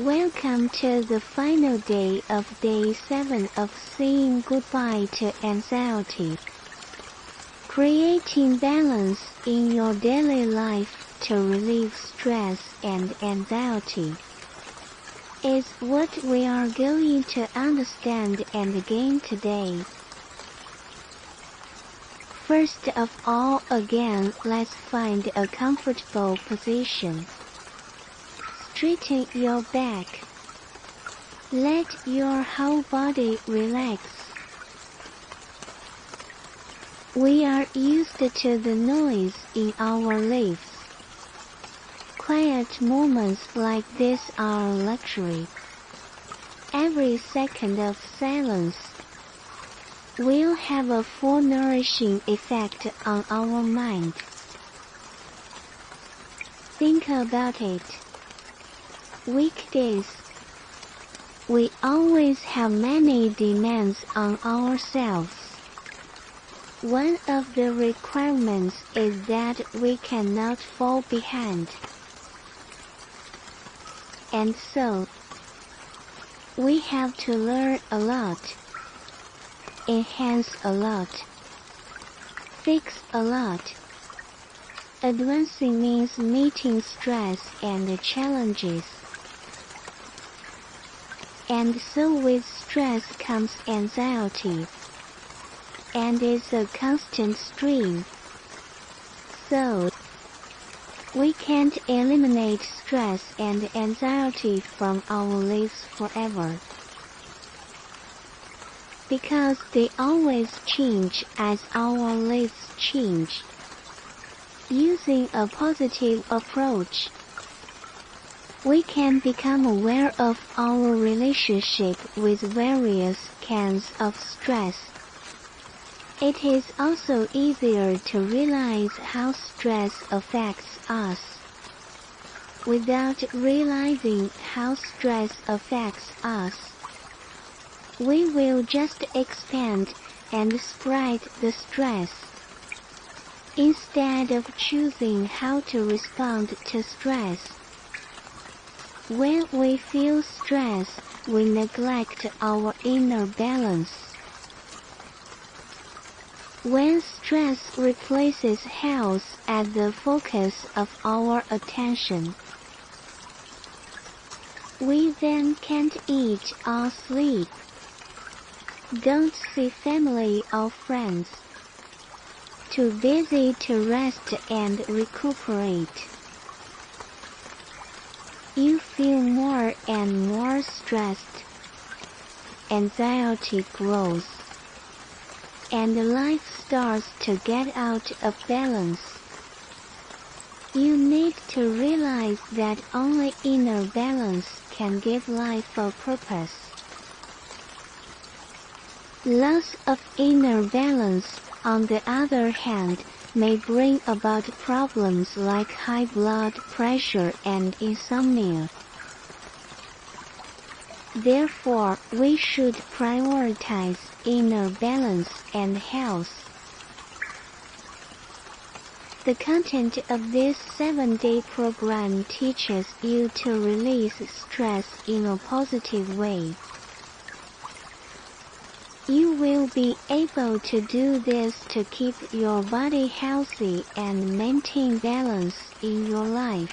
Welcome to the final day of day 7 of saying goodbye to anxiety. Creating balance in your daily life to relieve stress and anxiety is what we are going to understand and gain today. First of all again let's find a comfortable position. Straighten your back. Let your whole body relax. We are used to the noise in our lives. Quiet moments like this are a luxury. Every second of silence will have a full nourishing effect on our mind. Think about it weekdays. We always have many demands on ourselves. One of the requirements is that we cannot fall behind. And so, we have to learn a lot, enhance a lot, fix a lot. Advancing means meeting stress and challenges. And so with stress comes anxiety. And it's a constant stream. So, we can't eliminate stress and anxiety from our lives forever. Because they always change as our lives change. Using a positive approach, we can become aware of our relationship with various kinds of stress. It is also easier to realize how stress affects us. Without realizing how stress affects us, we will just expand and spread the stress. Instead of choosing how to respond to stress, when we feel stress, we neglect our inner balance. When stress replaces health as the focus of our attention, we then can't eat or sleep, don't see family or friends, too busy to rest and recuperate you feel more and more stressed. Anxiety grows. And life starts to get out of balance. You need to realize that only inner balance can give life a purpose. Loss of inner balance, on the other hand, may bring about problems like high blood pressure and insomnia. Therefore, we should prioritize inner balance and health. The content of this 7-day program teaches you to release stress in a positive way. You will be able to do this to keep your body healthy and maintain balance in your life.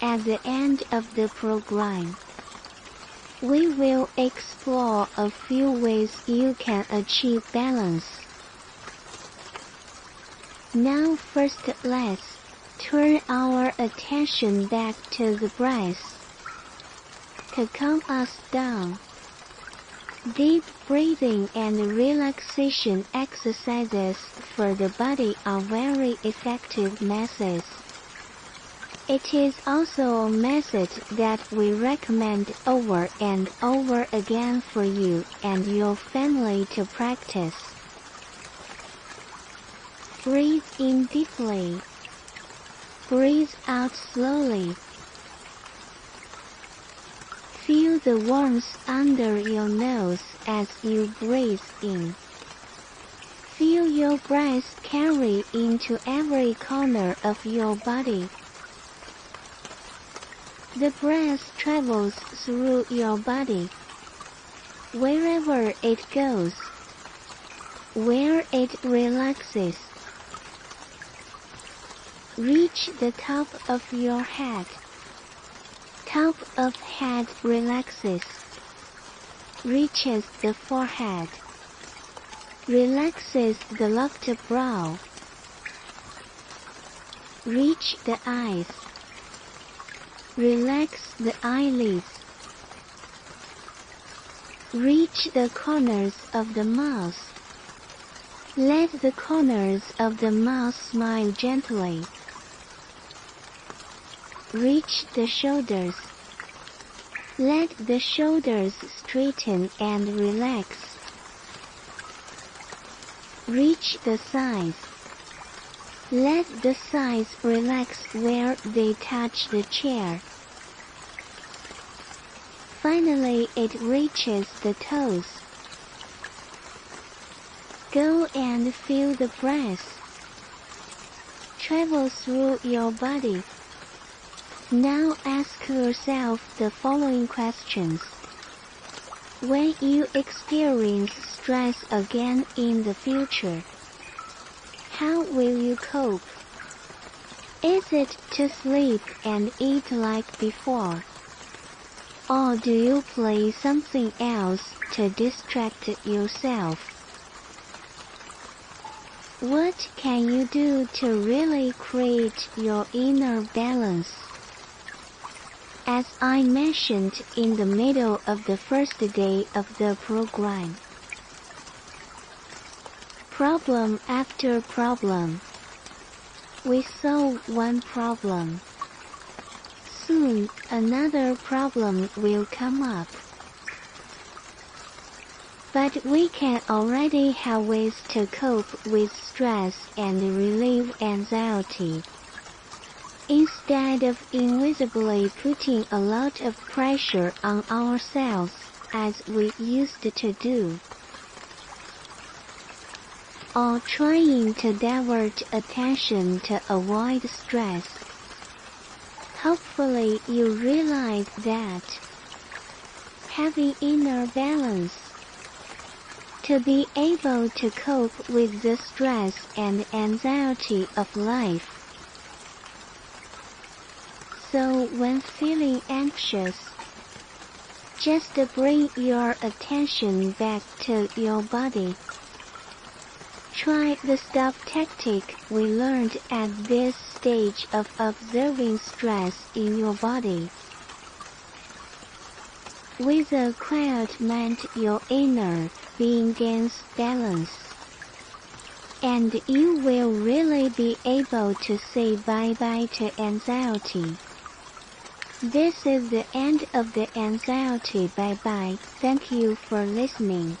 At the end of the program, we will explore a few ways you can achieve balance. Now first let's turn our attention back to the breath to calm us down. Deep breathing and relaxation exercises for the body are very effective methods It is also a method that we recommend over and over again for you and your family to practice. Breathe in deeply. Breathe out slowly. Feel the warmth under your nose as you breathe in. Feel your breath carry into every corner of your body. The breath travels through your body. Wherever it goes, where it relaxes, reach the top of your head. Top of head relaxes, reaches the forehead, relaxes the lofty brow, reach the eyes. Relax the eyelids. Reach the corners of the mouth. Let the corners of the mouth smile gently. Reach the shoulders. Let the shoulders straighten and relax. Reach the sides. Let the sides relax where they touch the chair. Finally, it reaches the toes. Go and feel the breath. Travel through your body. Now ask yourself the following questions. When you experience stress again in the future, how will you cope? Is it to sleep and eat like before? Or do you play something else to distract yourself? What can you do to really create your inner balance? As I mentioned in the middle of the first day of the program, problem after problem. We solve one problem. Soon another problem will come up. But we can already have ways to cope with stress and relieve anxiety. Instead of invisibly putting a lot of pressure on ourselves as we used to do or trying to divert attention to avoid stress. Hopefully you realize that having inner balance to be able to cope with the stress and anxiety of life. So when feeling anxious, just bring your attention back to your body. Try the stop tactic we learned at this stage of observing stress in your body. With a quiet mind your inner being gains balance. And you will really be able to say bye-bye to anxiety. This is the end of the anxiety bye-bye. Thank you for listening.